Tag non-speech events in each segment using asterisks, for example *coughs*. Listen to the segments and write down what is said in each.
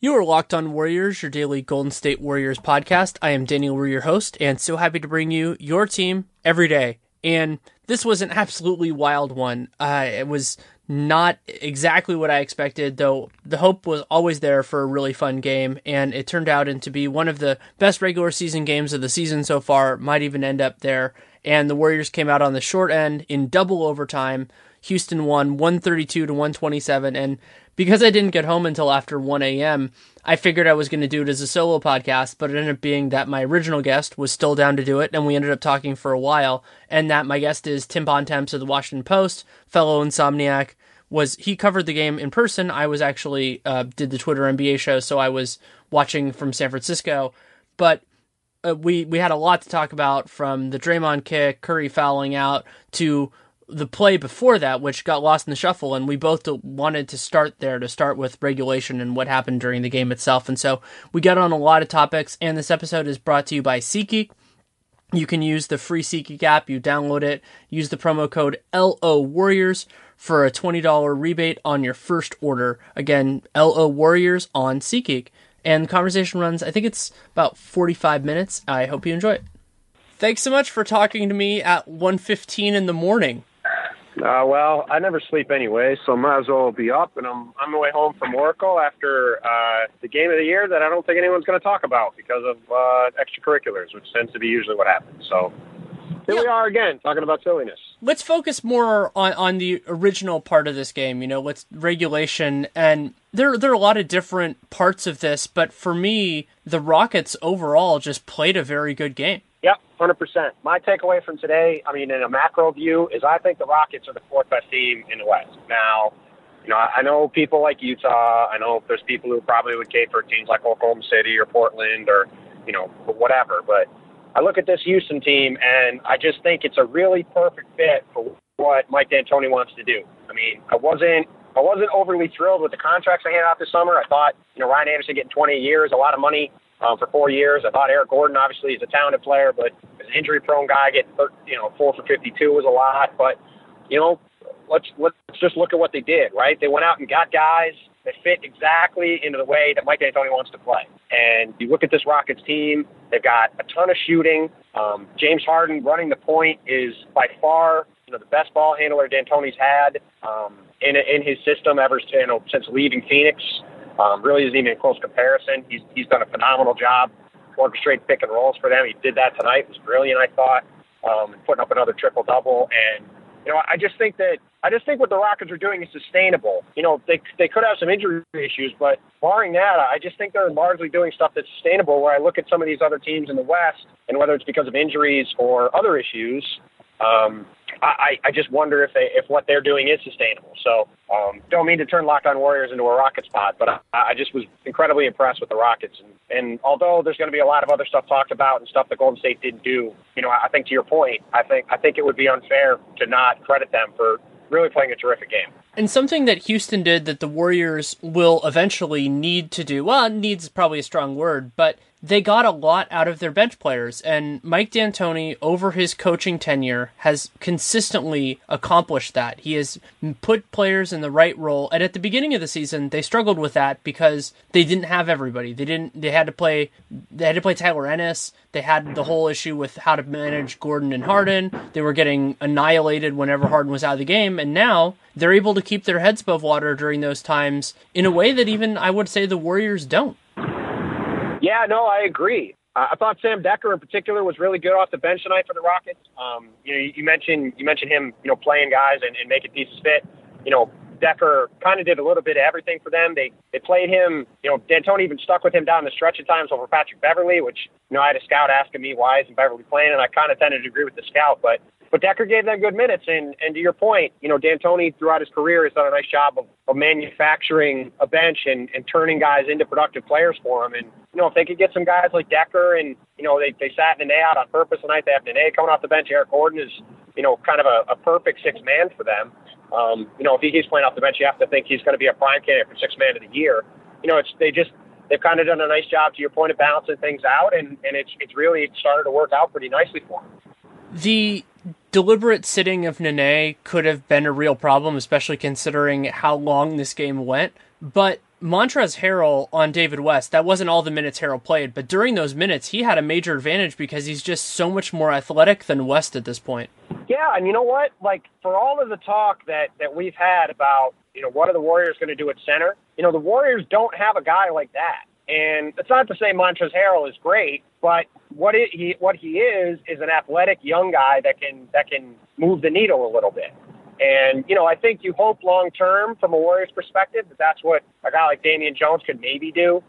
You are Locked On Warriors, your daily Golden State Warriors podcast. I am Danny Leroux, your host, and so happy to bring you your team every day. And this was an absolutely wild one. Uh, it was not exactly what I expected, though the hope was always there for a really fun game, and it turned out to be one of the best regular season games of the season so far, might even end up there. And the Warriors came out on the short end in double overtime. Houston won 132 to 127, and because I didn't get home until after 1 a.m., I figured I was going to do it as a solo podcast, but it ended up being that my original guest was still down to do it, and we ended up talking for a while. And that my guest is Tim Bontemps of the Washington Post, fellow insomniac. Was he covered the game in person? I was actually uh, did the Twitter NBA show, so I was watching from San Francisco. But uh, we we had a lot to talk about from the Draymond kick, Curry fouling out, to the play before that, which got lost in the shuffle, and we both wanted to start there to start with regulation and what happened during the game itself. And so we got on a lot of topics, and this episode is brought to you by SeatGeek. You can use the free SeatGeek app, you download it, use the promo code LO Warriors for a $20 rebate on your first order. Again, LO Warriors on SeatGeek. And the conversation runs, I think it's about 45 minutes. I hope you enjoy it. Thanks so much for talking to me at 1.15 in the morning. Uh, well, I never sleep anyway, so might as well be up. And I'm on my way home from Oracle after uh, the game of the year that I don't think anyone's going to talk about because of uh, extracurriculars, which tends to be usually what happens. So here yeah. we are again, talking about silliness. Let's focus more on, on the original part of this game. You know, what's regulation, and there there are a lot of different parts of this, but for me, the Rockets overall just played a very good game. Yep, hundred percent. My takeaway from today, I mean, in a macro view, is I think the Rockets are the fourth best team in the West. Now, you know, I know people like Utah. I know there's people who probably would cater for teams like Oklahoma City or Portland or you know whatever. But I look at this Houston team, and I just think it's a really perfect fit for what Mike D'Antoni wants to do. I mean, I wasn't I wasn't overly thrilled with the contracts they handed out this summer. I thought, you know, Ryan Anderson getting 20 years, a lot of money um, for four years. I thought Eric Gordon obviously is a talented player, but as an injury-prone guy, getting you know four for 52 was a lot. But you know, let's let's just look at what they did. Right, they went out and got guys that fit exactly into the way that Mike D'Antoni wants to play. And you look at this Rockets team; they've got a ton of shooting. Um, James Harden running the point is by far you know the best ball handler D'Antoni's had um, in in his system ever you know since leaving Phoenix. Um, really isn't even a close comparison. He's he's done a phenomenal job orchestrating pick and rolls for them. He did that tonight. It was brilliant, I thought, um, putting up another triple double. And you know, I just think that I just think what the Rockets are doing is sustainable. You know, they they could have some injury issues, but barring that, I just think they're largely doing stuff that's sustainable. Where I look at some of these other teams in the West, and whether it's because of injuries or other issues, um, I, I just wonder if they if what they're doing is sustainable. So um, don't mean to turn Locked On Warriors into a rocket spot, but I, I just was incredibly impressed with the Rockets. And, and although there's going to be a lot of other stuff talked about and stuff that Golden State didn't do, you know, I think to your point, I think I think it would be unfair to not credit them for really playing a terrific game. And something that Houston did that the Warriors will eventually need to do, well, needs probably a strong word, but they got a lot out of their bench players. And Mike D'Antoni, over his coaching tenure, has consistently accomplished that. He has put players in the right role. And at the beginning of the season, they struggled with that because they didn't have everybody. They didn't. They had to play. They had to play Tyler Ennis. They had the whole issue with how to manage Gordon and Harden. They were getting annihilated whenever Harden was out of the game. And now they're able to keep their heads above water during those times in a way that even I would say the Warriors don't. Yeah, no, I agree. Uh, I thought Sam Dekker in particular was really good off the bench tonight for the Rockets. Um, you know, you mentioned you mentioned him, you know, playing guys and, and making pieces fit. You know, Dekker kind of did a little bit of everything for them. They they played him. You know, D'Antoni even stuck with him down the stretch at times over Patrick Beverley, which you know I had a scout asking me why isn't Beverley playing, and I kind of tended to agree with the scout. But but Dekker gave them good minutes. And and to your point, you know, D'Antoni throughout his career has done a nice job of, of manufacturing a bench and, and turning guys into productive players for him. And you know, if they could get some guys like Dekker and you know they they sat Nene out on purpose tonight, they have Nene coming off the bench. Eric Gordon is you know kind of a, a perfect six man for them. Um, you know, if he's playing off the bench, you have to think he's going to be a prime candidate for six man of the year. You know, it's they just they've kind of done a nice job to your point of balancing things out, and and it's it's really started to work out pretty nicely for him. The deliberate sitting of Nene could have been a real problem, especially considering how long this game went. But Montrezl Harrell on David West, that wasn't all the minutes Harrell played, but during those minutes, he had a major advantage because he's just so much more athletic than West at this point. Yeah, and you know what? Like for all of the talk that that we've had about, you know, what are the Warriors going to do at center? You know, the Warriors don't have a guy like that. And it's not to say Montrezl Harrell is great, but what it, he what he is is an athletic young guy that can that can move the needle a little bit. And you know, I think you hope long term from a Warriors perspective that that's what a guy like Damian Jones could maybe do.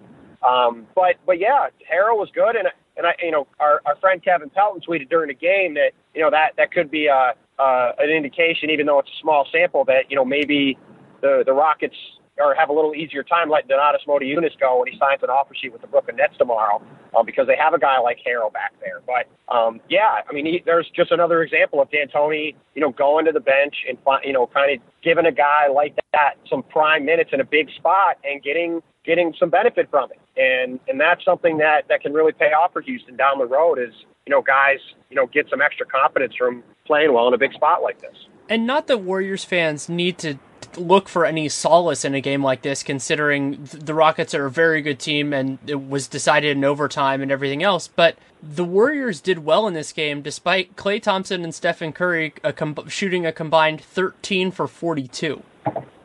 Um, but but yeah, Harrell was good, and and I you know our our friend Kevin Pelton tweeted during the game that you know that that could be a uh, an indication, even though it's a small sample, that you know maybe the the Rockets or have a little easier time letting Donatas Motiejunas go when he signs an offer sheet with the Brooklyn Nets tomorrow, um, because they have a guy like Harrell back there. But um, yeah, I mean, he, there's just another example of D'Antoni, you know, going to the bench and you know, kind of giving a guy like that some prime minutes in a big spot and getting getting some benefit from it. And and that's something that that can really pay off for Houston down the road. Is you know, guys, you know, get some extra confidence from playing well in a big spot like this. And not that Warriors fans need to look for any solace in a game like this, considering the Rockets are a very good team and it was decided in overtime and everything else. But the Warriors did well in this game, despite Klay Thompson and Stephen Curry a com- shooting a combined 13 for 42.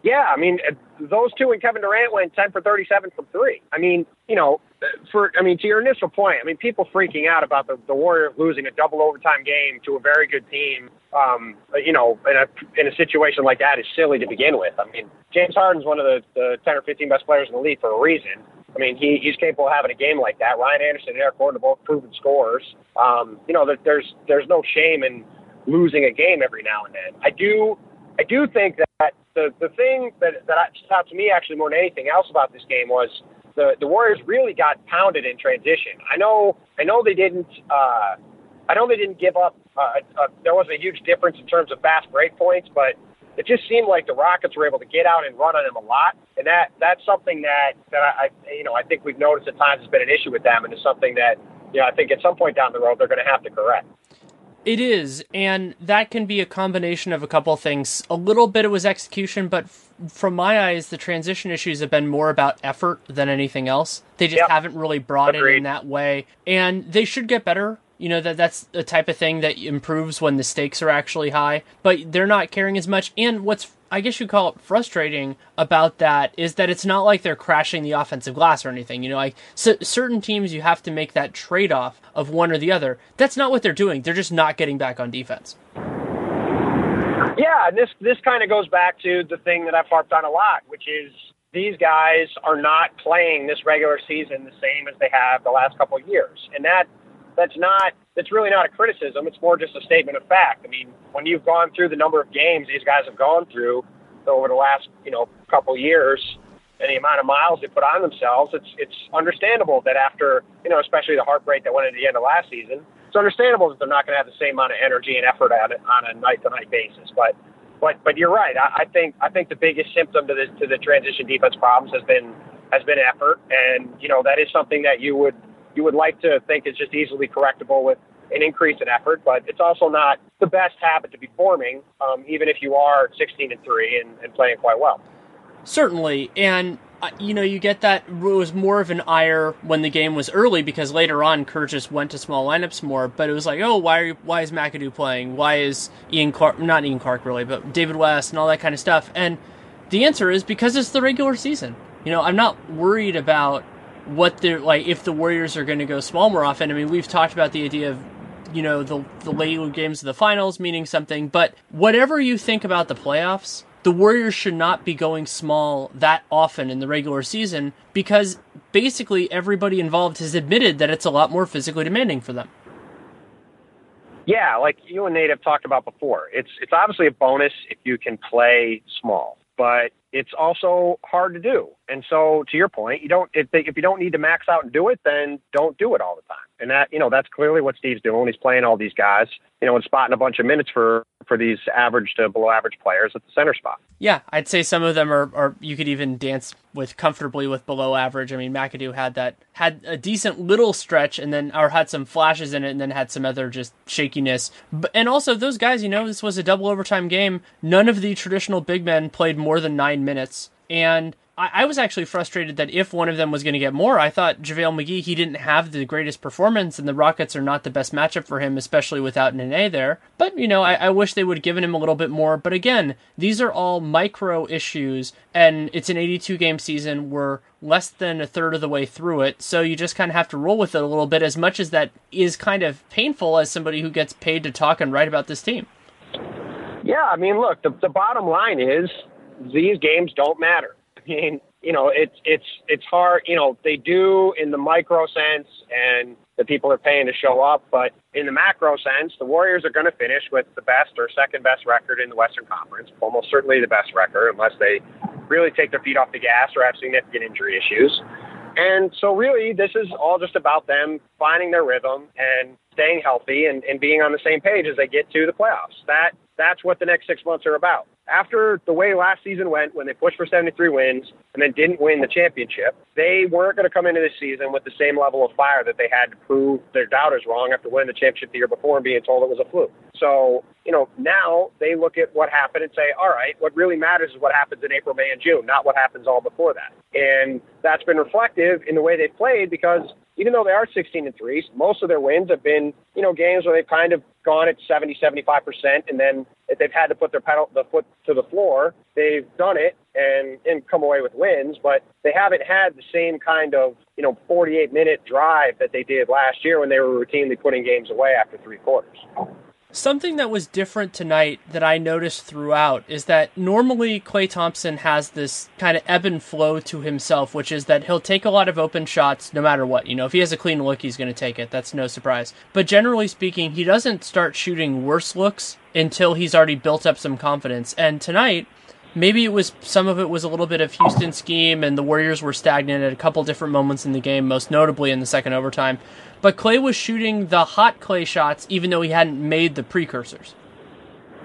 Yeah, I mean, those two and Kevin Durant went 10 for 37 from three. I mean, you know, for I mean, to your initial point, I mean, people freaking out about the, the Warriors losing a double overtime game to a very good team, um, you know, in a in a situation like that is silly to begin with. I mean, James Harden's one of the, the 10 or 15 best players in the league for a reason. I mean, he, he's capable of having a game like that. Ryan Anderson and Eric Gordon are both proven scorers. Um, you know, there's there's no shame in losing a game every now and then. I do I do think that the the thing that that stood out to me actually more than anything else about this game was the the Warriors really got pounded in transition. I know I know they didn't uh, I know they didn't give up. Uh, uh, there was a huge difference in terms of fast break points, but it just seemed like the Rockets were able to get out and run on them a lot, and that that's something that that I, I you know I think we've noticed at times has been an issue with them, and it's something that you know I think at some point down the road they're going to have to correct. It is, and that can be a combination of a couple things. A little bit it was execution, but f- from my eyes, the transition issues have been more about effort than anything else. They just Yep. haven't really brought it in that way, and they should get better. You know that that's the type of thing that improves when the stakes are actually high, but they're not caring as much. And what's I guess you call it frustrating about that is that it's not like they're crashing the offensive glass or anything. You know, like c- certain teams, you have to make that trade off of one or the other. That's not what they're doing. They're just not getting back on defense. Yeah, and this this kind of goes back to the thing that I've harped on a lot, which is these guys are not playing this regular season the same as they have the last couple of years, and that that's not that's really not a criticism. It's more just a statement of fact. I mean, when you've gone through the number of games these guys have gone through over the last you know couple years, and the amount of miles they put on themselves, it's it's understandable that after you know, especially the heartbreak that went at the end of last season, it's understandable that they're not going to have the same amount of energy and effort on it on a night to night basis. But but but you're right. I, I think I think the biggest symptom to the to the transition defense problems has been has been effort, and you know that is something that you would you would like to think is just easily correctable with an increase in effort, but it's also not the best habit to be forming, um, even if you are 16 and three and, and playing quite well. Certainly, and uh, you know, you get that it was more of an ire when the game was early because later on Kerr just went to small lineups more. But it was like, oh, why are you, why is McAdoo playing? Why is Ian Clark not Ian Clark really, but David West and all that kind of stuff? And the answer is because it's the regular season. You know, I'm not worried about what they're like if the Warriors are going to go small more often. I mean, we've talked about the idea of you know the the late games of the finals meaning something, but whatever you think about the playoffs, the Warriors should not be going small that often in the regular season because basically everybody involved has admitted that it's a lot more physically demanding for them. Yeah, like you and Nate have talked about before. It's it's obviously a bonus if you can play small, but it's also hard to do. And so, to your point, you don't if, they, if you don't need to max out and do it, then don't do it all the time. And that you know that's clearly what Steve's doing. He's playing all these guys, you know, and spotting a bunch of minutes for for these average to below average players at the center spot. Yeah, I'd say some of them are, are you could even dance with comfortably with below average. I mean, McAdoo had that had a decent little stretch, and then or had some flashes in it, and then had some other just shakiness. But and also those guys, you know, this was a double overtime game. None of the traditional big men played more than nine minutes, and I, I was actually frustrated that if one of them was going to get more, I thought JaVale McGee, he didn't have the greatest performance, and the Rockets are not the best matchup for him, especially without Nene there. But, you know, I, I wish they would have given him a little bit more. But again, these are all micro issues, and it's an 82 game season. We're less than a third of the way through it, so you just kind of have to roll with it a little bit, as much as that is kind of painful as somebody who gets paid to talk and write about this team. Yeah, I mean, look, the, the bottom line is these games don't matter. Mean, you know, it's it's it's hard. You know, they do in the micro sense, and the people are paying to show up. But in the macro sense, the Warriors are going to finish with the best or second best record in the Western Conference, almost certainly the best record, unless they really take their feet off the gas or have significant injury issues. And so, really, this is all just about them finding their rhythm and staying healthy and, and being on the same page as they get to the playoffs. That that's what the next six months are about after the way last season went, when they pushed for 73 wins and then didn't win the championship, they weren't going to come into this season with the same level of fire that they had to prove their doubters wrong after winning the championship the year before and being told it was a fluke. So, you know, now they look at what happened and say, all right, what really matters is what happens in April, May, and June, not what happens all before that. And that's been reflective in the way they've played because even though they are 16 and 3, most of their wins have been, you know, games where they've kind of gone at 70, 75%, and then if they've had to put their pedal, the foot to the floor, they've done it and, and come away with wins, but they haven't had the same kind of, you know, 48 minute drive that they did last year when they were routinely putting games away after three quarters. Something that was different tonight that I noticed throughout is that normally Klay Thompson has this kind of ebb and flow to himself, which is that he'll take a lot of open shots no matter what. You know, if he has a clean look, he's going to take it. That's no surprise. But generally speaking, he doesn't start shooting worse looks until he's already built up some confidence. And tonight, maybe it was some of it was a little bit of Houston scheme and the Warriors were stagnant at a couple different moments in the game, most notably in the second overtime. But Klay was shooting the hot Klay shots even though he hadn't made the precursors.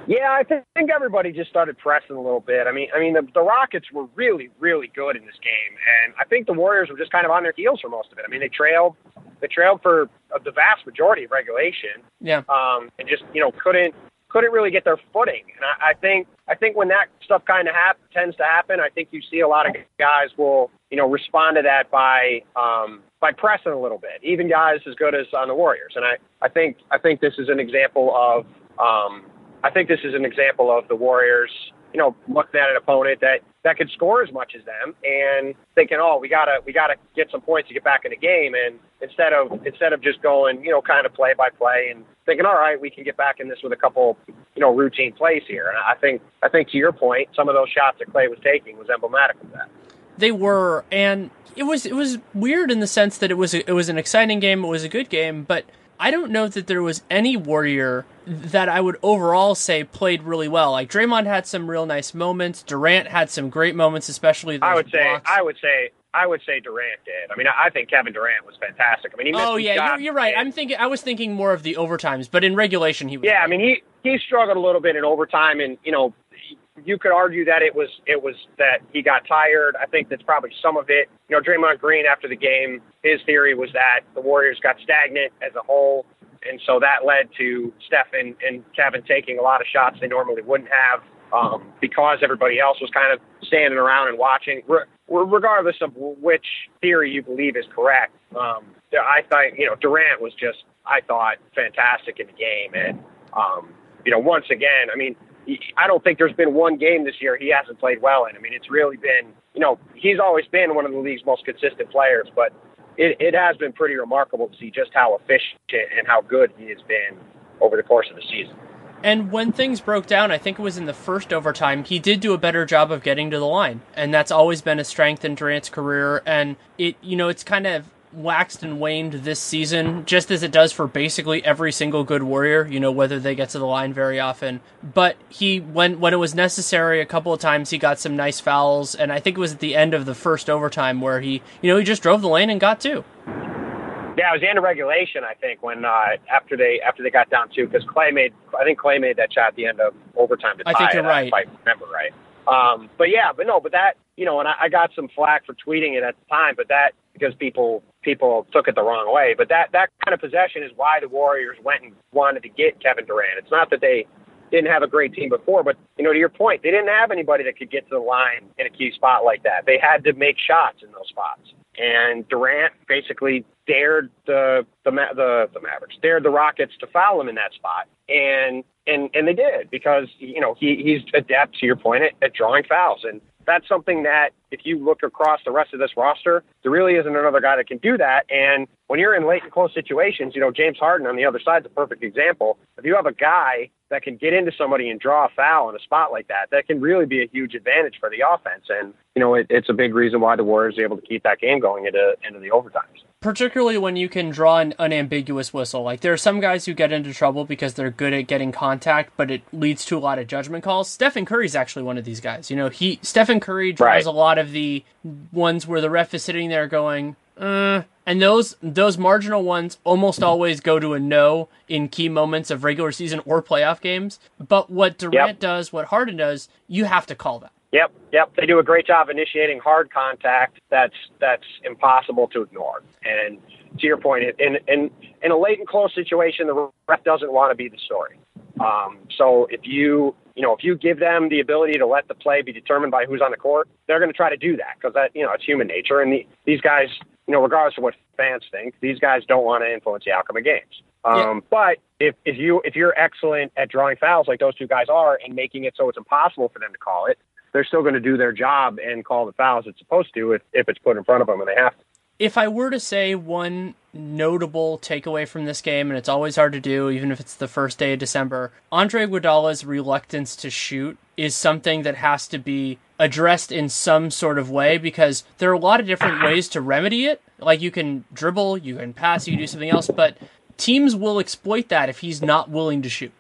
Yeah, I think everybody just started pressing a little bit. I mean, I mean the, the Rockets were really, really good in this game, and I think the Warriors were just kind of on their heels for most of it. I mean, they trailed, they trailed for the vast majority of regulation. Yeah. Um, and just you know couldn't couldn't really get their footing. And I, I think I think when that stuff kind of hap- tends to happen, I think you see a lot of guys will you know respond to that by um, by pressing a little bit. Even guys as good as on the Warriors. And I I think I think this is an example of um, I think this is an example of the Warriors you know, looking at an opponent that that could score as much as them. And thinking, oh, we gotta we gotta get some points to get back in the game, and instead of instead of just going, you know, kind of play by play and thinking, all right, we can get back in this with a couple, you know, routine plays here. And I think I think to your point, some of those shots that Klay was taking was emblematic of that. They were, and it was it was weird in the sense that it was a, it was an exciting game, it was a good game, but I don't know that there was any warrior that I would overall say played really well. Like Draymond had some real nice moments. Durant had some great moments, especially. The I would blocks. say. I would say. I would say Durant did. I mean, I think Kevin Durant was fantastic. I mean, he missed oh yeah, you're, you're, right. I'm thinking. I was thinking more of the overtimes, but in regulation he was. Yeah, great. I mean, he he struggled a little bit in overtime, and you know, you could argue that it was it was that he got tired. I think that's probably some of it. You know, Draymond Green after the game, his theory was that the Warriors got stagnant as a whole, and so that led to Steph and, and Kevin taking a lot of shots they normally wouldn't have um, because everybody else was kind of standing around and watching. Re- regardless of which theory you believe is correct, um, I thought you know Durant was just I thought fantastic in the game, and um, you know once again, I mean I don't think there's been one game this year he hasn't played well in. I mean, it's really been, you know, he's always been one of the league's most consistent players, but it, it has been pretty remarkable to see just how efficient and how good he has been over the course of the season. And when things broke down, I think it was in the first overtime, he did do a better job of getting to the line. And that's always been a strength in Durant's career. And it, you know, it's kind of waxed and waned this season, just as it does for basically every single good warrior, you know, whether they get to the line very often. But he, when, when it was necessary, a couple of times he got some nice fouls, and I think it was at the end of the first overtime where he, you know, he just drove the lane and got two. Yeah, it was the end of regulation, I think, when uh, after they after they got down two, because Klay made, I think Klay made that shot at the end of overtime to tie I think you're it, right. If I remember right. Um, but yeah, but no, but that you know, and I, I got some flack for tweeting it at the time, but that because people people took it the wrong way. But that that kind of possession is why the Warriors went and wanted to get Kevin Durant. It's not that they didn't have a great team before, but you know, to your point, they didn't have anybody that could get to the line in a key spot like that. They had to make shots in those spots, and Durant basically dared the the the, the Mavericks, dared the Rockets to foul him in that spot, and and and they did because you know he he's adept to your point at, at drawing fouls, and that's something that if you look across the rest of this roster, there really isn't another guy that can do that. And when you're in late and close situations, you know, James Harden on the other side is a perfect example. If you have a guy that can get into somebody and draw a foul in a spot like that, that can really be a huge advantage for the offense. And, you know, it, it's a big reason why the Warriors are able to keep that game going into, into the overtimes particularly when you can draw an unambiguous whistle. Like there are some guys who get into trouble because they're good at getting contact, but it leads to a lot of judgment calls. Stephen Curry's actually one of these guys. You know, he Stephen Curry draws Right. a lot of the ones where the ref is sitting there going, uh, and those those marginal ones almost always go to a no in key moments of regular season or playoff games. But what Durant Yep. does, what Harden does, you have to call that. Yep, yep. They do a great job initiating hard contact. That's that's impossible to ignore. And to your point, in in in a late and close situation, the ref doesn't want to be the story. Um, so if you you know if you give them the ability to let the play be determined by who's on the court, they're going to try to do that because that you know it's human nature. And the, these guys, you know, regardless of what fans think, these guys don't want to influence the outcome of games. Um, Yeah. But if, if you if you're excellent at drawing fouls like those two guys are and making it so it's impossible for them to call it, they're still going to do their job and call the fouls it's supposed to if, if it's put in front of them and they have to. if I were to say one notable takeaway from this game, and it's always hard to do, even if it's the first day of December, Andre Iguodala's reluctance to shoot is something that has to be addressed in some sort of way because there are a lot of different *coughs* ways to remedy it. Like you can dribble, you can pass, you can do something else, but teams will exploit that if he's not willing to shoot.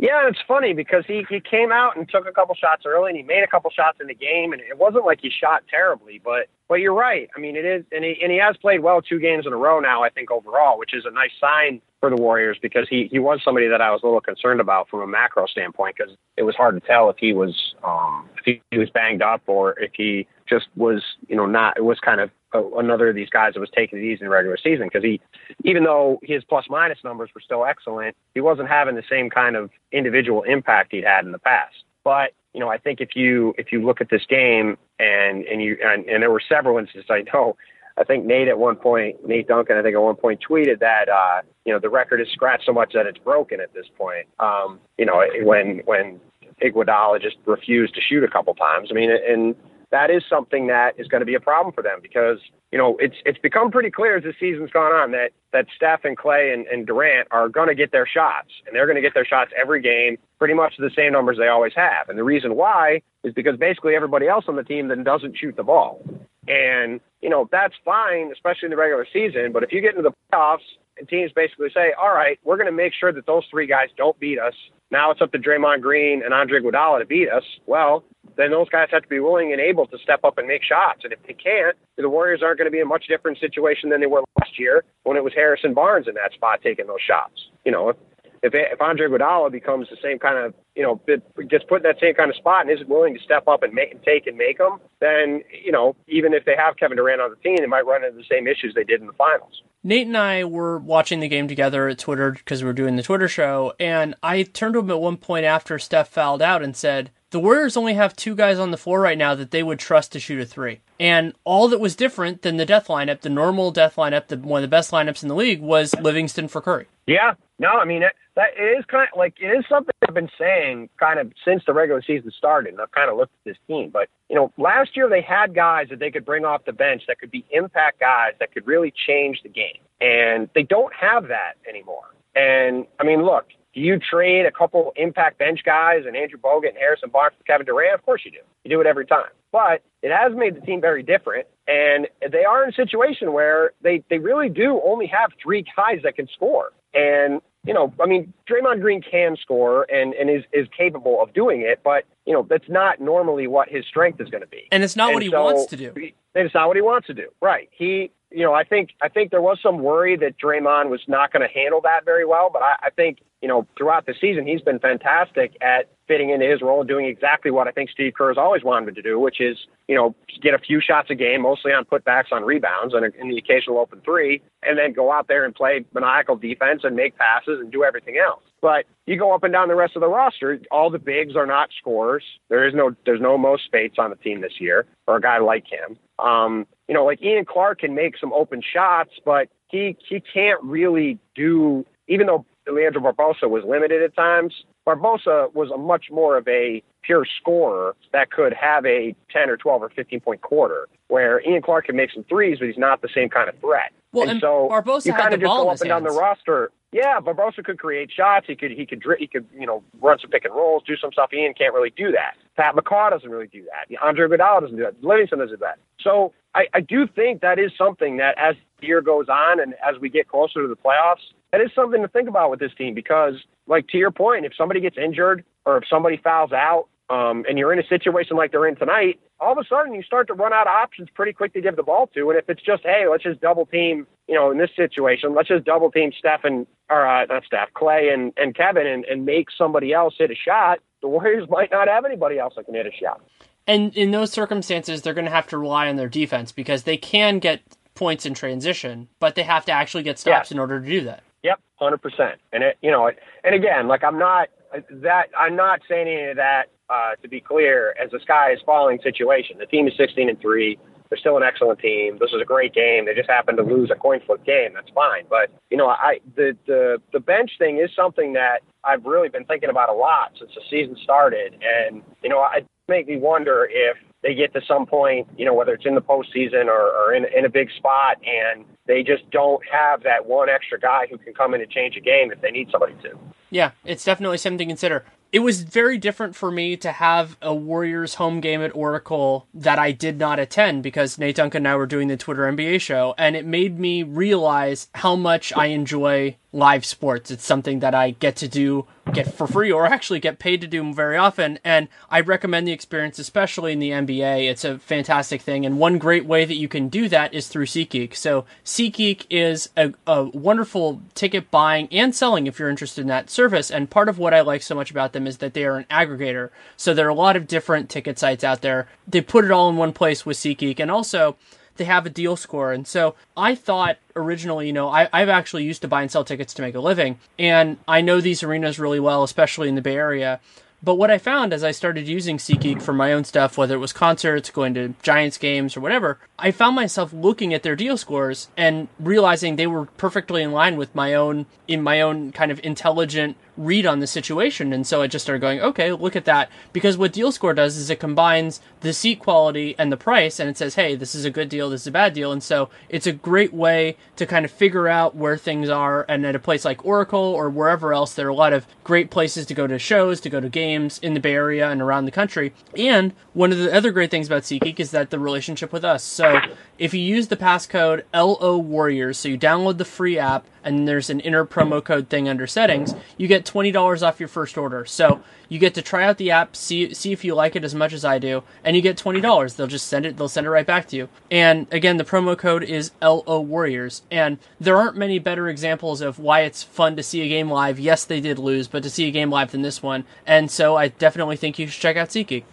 Yeah, it's funny because he, he came out and took a couple shots early and he made a couple shots in the game and it wasn't like he shot terribly, but but you're right. I mean, it is and he and he has played well two games in a row now, I think overall, which is a nice sign for the Warriors because he he was somebody that I was a little concerned about from a macro standpoint because it was hard to tell if he was um if he was banged up or if he just was, you know, not it was kind of a, another of these guys that was taking it easy in the regular season because he even though his plus minus numbers were still excellent, he wasn't having the same kind of individual impact he'd had in the past. But you know, I think if you if you look at this game and and you and, and there were several instances I know. I think Nate at one point, Nate Duncan, I think at one point tweeted that uh, you know the record is scratched so much that it's broken at this point. Um, you know, when when Iguodala just refused to shoot a couple times. I mean, and that is something that is going to be a problem for them because you know it's it's become pretty clear as the season's gone on that that Steph and Klay and, and Durant are going to get their shots and they're going to get their shots every game, pretty much the same numbers they always have. And the reason why is because basically everybody else on the team then doesn't shoot the ball, and you know that's fine, especially in the regular season. But if you get into the playoffs and teams basically say, all right, we're going to make sure that those three guys don't beat us. Now it's up to Draymond Green and Andre Iguodala to beat us. Well, then those guys have to be willing and able to step up and make shots. And if they can't, the Warriors aren't going to be in a much different situation than they were last year when it was Harrison Barnes in that spot taking those shots. You know, if if, Andre Iguodala becomes the same kind of, you know, gets put in that same kind of spot and isn't willing to step up and make and take and make them, then you know, even if they have Kevin Durant on the team, they might run into the same issues they did in the finals. Nate and I were watching the game together at Twitter because we were doing the Twitter show, and I turned to him at one point after Steph fouled out and said, The Warriors only have two guys on the floor right now that they would trust to shoot a three. And all that was different than the death lineup, the normal death lineup, the, one of the best lineups in the league, was Livingston for Curry. Yeah, no, I mean it, that is kind of like it is something I've been saying kind of since the regular season started, and I've kind of looked at this team. But you know, last year they had guys that they could bring off the bench that could be impact guys that could really change the game, and they don't have that anymore. And I mean, look, do you trade a couple impact bench guys and Andrew Bogut and Harrison Barnes for Kevin Durant? Of course you do. You do it every time. But it has made the team very different. And they are in a situation where they, they really do only have three guys that can score. And, you know, I mean, Draymond Green can score and, and is, is capable of doing it, but, you know, that's not normally what his strength is going to be. And it's not And what he so- wants to do. And it's not what he wants to do. Right. He, you know, I think I think there was some worry that Draymond was not going to handle that very well, but I, I think you know throughout the season he's been fantastic at fitting into his role and doing exactly what I think Steve Kerr has always wanted him to do, which is you know get a few shots a game, mostly on putbacks, on rebounds, and in the occasional open three, and then go out there and play maniacal defense and make passes and do everything else. But you go up and down the rest of the roster, all the bigs are not scorers. There is no there's no Mo Speights on the team this year, or a guy like him. Um, you know, like Ian Clark can make some open shots, but he he can't really do. Even though Leandro Barbosa was limited at times, Barbosa was a much more of a pure scorer that could have a 10 or 12 or 15 point quarter, where Ian Clark can make some threes, but he's not the same kind of threat. Well, and so Barbosa you kind of just go up and down the roster. Yeah, Barbosa could create shots. He could he could he could you know run some pick and rolls, do some stuff. Ian can't really do that. Pat McCaw doesn't really do that. Andre Iguodala doesn't do that. Livingston doesn't do that. So I, I do think that is something that as the year goes on and as we get closer to the playoffs, that is something to think about with this team because, like to your point, if somebody gets injured or if somebody fouls out, um, and you're in a situation like they're in tonight, all of a sudden you start to run out of options pretty quick to give the ball to. And if it's just, hey, let's just double team, you know, in this situation, let's just double team Steph and, or uh, not Steph, Klay and, and Kevin and, and make somebody else hit a shot, the Warriors *laughs* might not have anybody else that can hit a shot. And in those circumstances, they're going to have to rely on their defense because they can get points in transition, but they have to actually get stops Yeah. in order to do that. Yep, hundred percent. And it, you know, and again, like I'm not that I'm not saying any of that uh, to be clear as a sky is falling situation. The team is 16 and three. They're still an excellent team. This was a great game. They just happened to lose a coin flip game. That's fine. But you know, I the the the bench thing is something that I've really been thinking about a lot since the season started. And you know, it make me wonder if they get to some point, you know, whether it's in the postseason or, or in, in a big spot, and they just don't have that one extra guy who can come in and change a game if they need somebody to. Yeah, it's definitely something to consider. It was very different for me to have a Warriors home game at Oracle that I did not attend because Nate Duncan and I were doing the Twitter NBA show, and it made me realize how much I enjoy live sports. It's something that I get to do, get for free, or actually get paid to do very often. And I recommend the experience, especially in the NBA. It's a fantastic thing. And one great way that you can do that is through SeatGeek. So SeatGeek is a, a wonderful ticket buying and selling if you're interested in that service. And part of what I like so much about is that they are an aggregator. So there are a lot of different ticket sites out there. They put it all in one place with SeatGeek. And also, they have a deal score. And so I thought originally, you know, I, I've actually used to buy and sell tickets to make a living. And I know these arenas really well, especially in the Bay Area. But what I found as I started using SeatGeek for my own stuff, whether it was concerts, going to Giants games, or whatever, I found myself looking at their deal scores and realizing they were perfectly in line with my own, in my own kind of intelligent read on the situation. And so I just started going, okay, look at that. Because what Deal Score does is it combines the seat quality and the price, and it says, hey, this is a good deal, this is a bad deal. And so it's a great way to kind of figure out where things are. And at a place like Oracle or wherever else, there are a lot of great places to go to shows, to go to games in the Bay Area and around the country. And one of the other great things about SeatGeek is that the relationship with us. So if you use the passcode LO Warriors, so you download the free app, and there's an inner promo code thing under settings, you get twenty dollars off your first order. So you get to try out the app, see see if you like it as much as I do, and you get twenty dollars. They'll just send it. They'll send it right back to you. And again, the promo code is LO Warriors. And there aren't many better examples of why it's fun to see a game live. Yes, they did lose, but to see a game live than this one. And so I definitely think you should check out SeatGeek.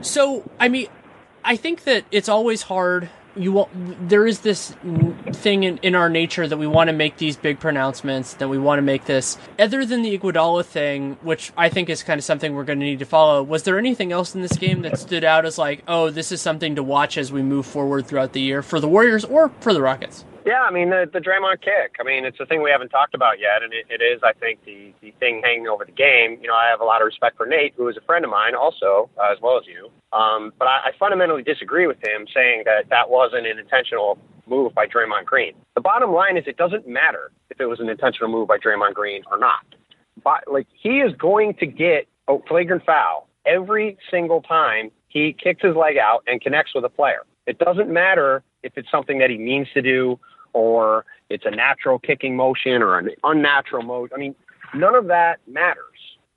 So I mean, I think that it's always hard. You there is this thing in, in our nature that we want to make these big pronouncements, that we want to make this. Other than the Iguodala thing, which I think is kind of something we're going to need to follow, was there anything else in this game that stood out as like, oh, this is something to watch as we move forward throughout the year for the Warriors or for the Rockets? Yeah, I mean the the Draymond kick. I mean it's a thing we haven't talked about yet, and it, it is, I think, the the thing hanging over the game. You know, I have a lot of respect for Nate, who is a friend of mine, also uh, as well as you. Um, but I, I fundamentally disagree with him saying that that wasn't an intentional move by Draymond Green. The bottom line is it doesn't matter if it was an intentional move by Draymond Green or not. But like he is going to get a flagrant foul every single time he kicks his leg out and connects with a player. It doesn't matter if it's something that he means to do or it's a natural kicking motion or an unnatural motion. I mean, none of that matters.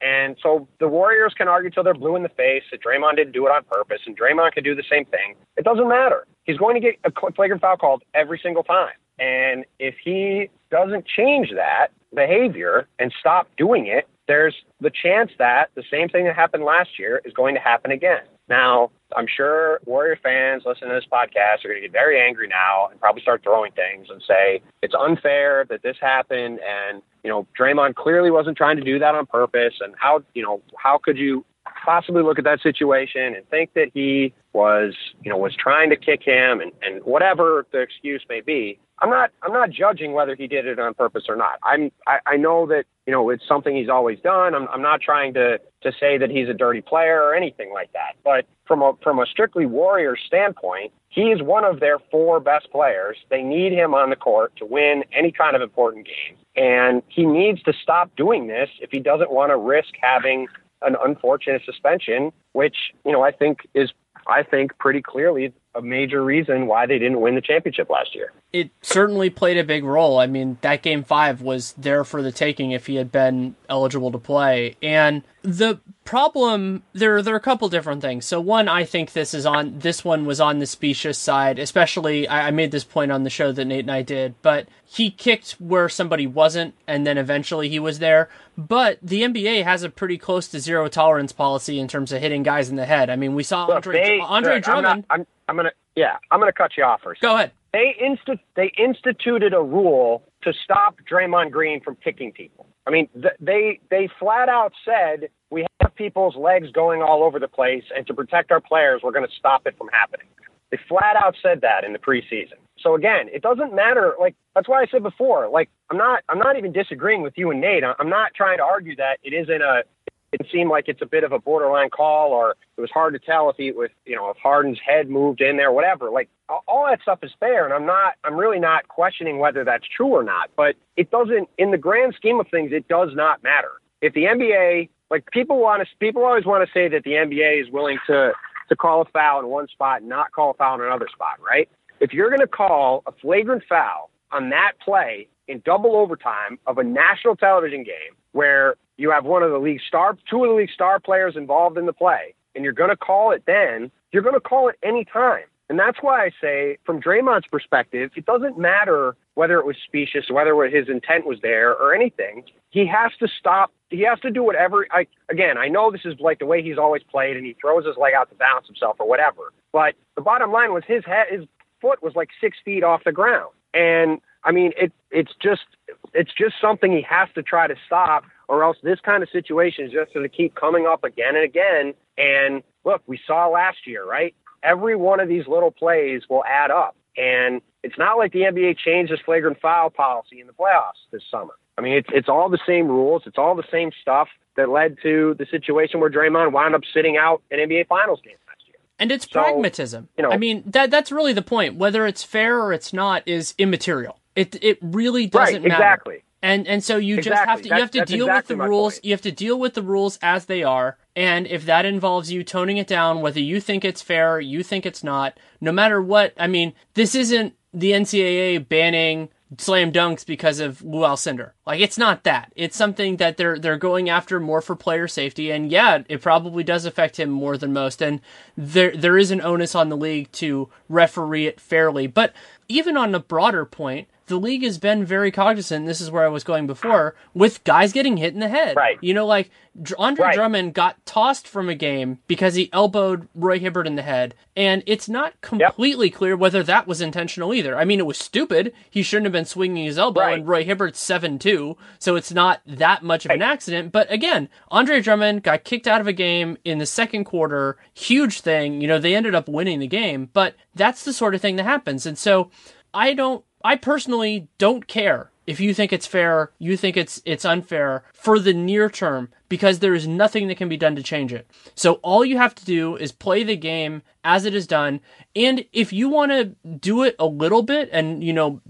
And so the Warriors can argue till they're blue in the face that Draymond didn't do it on purpose, and Draymond can do the same thing. It doesn't matter. He's going to get a flagrant foul called every single time. And if he doesn't change that behavior and stop doing it, there's the chance that the same thing that happened last year is going to happen again. Now, I'm sure Warrior fans listening to this podcast are going to get very angry now and probably start throwing things and say it's unfair that this happened and you know Draymond clearly wasn't trying to do that on purpose and how you know how could you possibly look at that situation and think that he was you know was trying to kick him and and whatever the excuse may be I'm not I'm not judging whether he did it on purpose or not. I'm I, I know that you know it's something he's always done. I'm I'm not trying to to say that he's a dirty player or anything like that. But from a from a strictly Warriors standpoint, he is one of their four best players. They need him on the court to win any kind of important game. And he needs to stop doing this if he doesn't want to risk having an unfortunate suspension, which, you know, I think is I think pretty clearly a major reason why they didn't win the championship last year. It certainly played a big role. I mean, that game five was there for the taking if he had been eligible to play. And the problem there there are a couple different things. So one, I think this is on this one was on the specious side, especially I, I made this point on the show that Nate and I did, but he kicked where somebody wasn't and then eventually he was there. But the NBA has a pretty close to zero tolerance policy in terms of hitting guys in the head. I mean, we saw Look, Andre, they, Andre Drummond. I'm, not, I'm, I'm gonna yeah, I'm gonna cut you off first. Go ahead. They insti- they instituted a rule to stop Draymond Green from kicking people. I mean, th- they they flat out said we have people's legs going all over the place, and to protect our players, we're going to stop it from happening. They flat out said that in the preseason. So again, it doesn't matter. Like that's why I said before. Like I'm not I'm not even disagreeing with you and Nate. I'm not trying to argue that it isn't a it seemed like it's a bit of a borderline call, or it was hard to tell if he was, you know, if Harden's head moved in there, whatever. Like all that stuff is fair, and I'm not, I'm really not questioning whether that's true or not. But it doesn't, in the grand scheme of things, it does not matter. If the NBA, like people want to, people always want to say that the NBA is willing to to call a foul in one spot, and not call a foul in another spot, right? If you're going to call a flagrant foul on that play in double overtime of a national television game where you have one of the league star, two of the league star players involved in the play, and you're going to call it then, you're going to call it any time. And that's why I say, from Draymond's perspective, it doesn't matter whether it was specious, whether his intent was there or anything. He has to stop. He has to do whatever. I again, I know this is like the way he's always played, and he throws his leg out to balance himself or whatever. But the bottom line was his head, his foot was like six feet off the ground, and I mean, it it's just it's just something he has to try to stop or else this kind of situation is just going to keep coming up again and again. And look, we saw last year, right? Every one of these little plays will add up. And it's not like the NBA changed its flagrant foul policy in the playoffs this summer. I mean, it's it's all the same rules. It's all the same stuff that led to the situation where Draymond wound up sitting out an NBA Finals game last year. And it's so, pragmatism. You know, I mean, that that's really the point. Whether it's fair or it's not is immaterial. It it really doesn't right, matter. Exactly. And and so you exactly. just have to you have to deal exactly with the rules. Point. You have to deal with the rules as they are. And if that involves you toning it down, whether you think it's fair, you think it's not, no matter what. I mean, this isn't the NCAA banning slam dunks because of Lew Alcindor. Like it's not that. It's something that they're they're going after more for player safety. And yeah, it probably does affect him more than most. And there there is an onus on the league to referee it fairly. But even on a broader point, the league has been very cognizant. This is where I was going before with guys getting hit in the head. Right. You know, like Andre right. Drummond got tossed from a game because he elbowed Roy Hibbert in the head, and it's not completely yep. clear whether that was intentional either. I mean, it was stupid. He shouldn't have been swinging his elbow, right. and Roy Hibbert's seven two, so it's not that much of an accident. But again, Andre Drummond got kicked out of a game in the second quarter. Huge thing. You know, they ended up winning the game, but that's the sort of thing that happens, and so. I don't I personally don't care if you think it's fair, you think it's it's unfair for the near term because there is nothing that can be done to change it. So all you have to do is play the game as it is done and if you want to do it a little bit and you know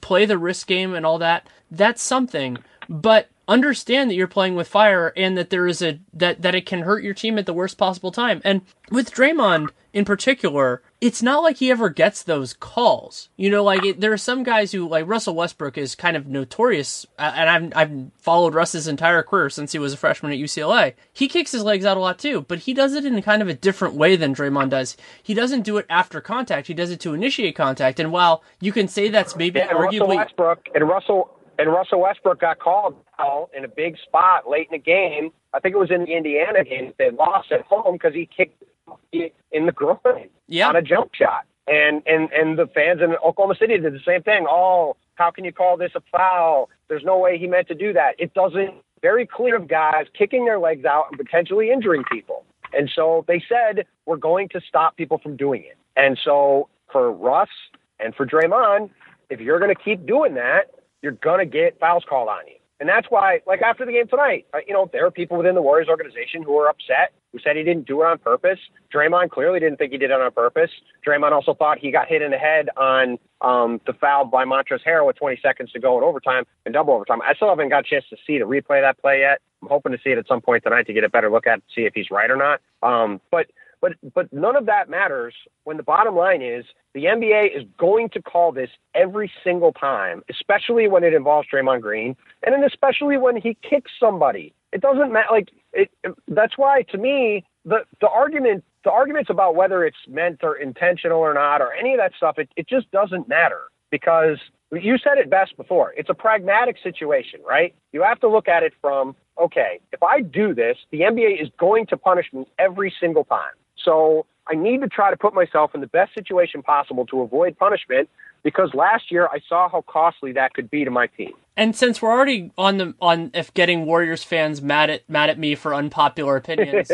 play the risk game and all that, that's something. But understand that you're playing with fire and that there is a that that it can hurt your team at the worst possible time. And with Draymond in particular, it's not like he ever gets those calls. You know, like it, there are some guys who like Russell Westbrook is kind of notorious, and I've I've followed Russ's entire career since he was a freshman at UCLA. He kicks his legs out a lot too, but he does it in kind of a different way than Draymond does. He doesn't do it after contact; he does it to initiate contact. And while you can say that's maybe and arguably Russell Westbrook and Russell and Russell Westbrook got called in a big spot late in the game. I think it was in the Indiana game. They lost at home because he kicked in the groin yeah. on a jump shot. And and and the fans in Oklahoma City did the same thing. Oh, how can you call this a foul? There's no way he meant to do that. It doesn't. Very clear of guys kicking their legs out and potentially injuring people. And so they said we're going to stop people from doing it. And so for Russ and for Draymond, if you're going to keep doing that, you're going to get fouls called on you. And that's why, like after the game tonight, uh, you know, there are people within the Warriors organization who are upset, who said he didn't do it on purpose. Draymond clearly didn't think he did it on purpose. Draymond also thought he got hit in the head on um, the foul by Montrezl Harrell with 20 seconds to go in overtime and double overtime. I still haven't got a chance to see to replay of that play yet. I'm hoping to see it at some point tonight to get a better look at it, see if he's right or not. Um, but but but none of that matters when the bottom line is the NBA is going to call this every single time, especially when it involves Draymond Green, and then especially when he kicks somebody. It doesn't matter. Like it, that's why to me the the argument the arguments about whether it's meant or intentional or not or any of that stuff it, it just doesn't matter because you said it best before. It's a pragmatic situation, right? You have to look at it from okay, if I do this, the NBA is going to punish me every single time. So I need to try to put myself in the best situation possible to avoid punishment because last year I saw how costly that could be to my team. And since we're already on the on if getting Warriors fans mad at mad at me for unpopular opinions,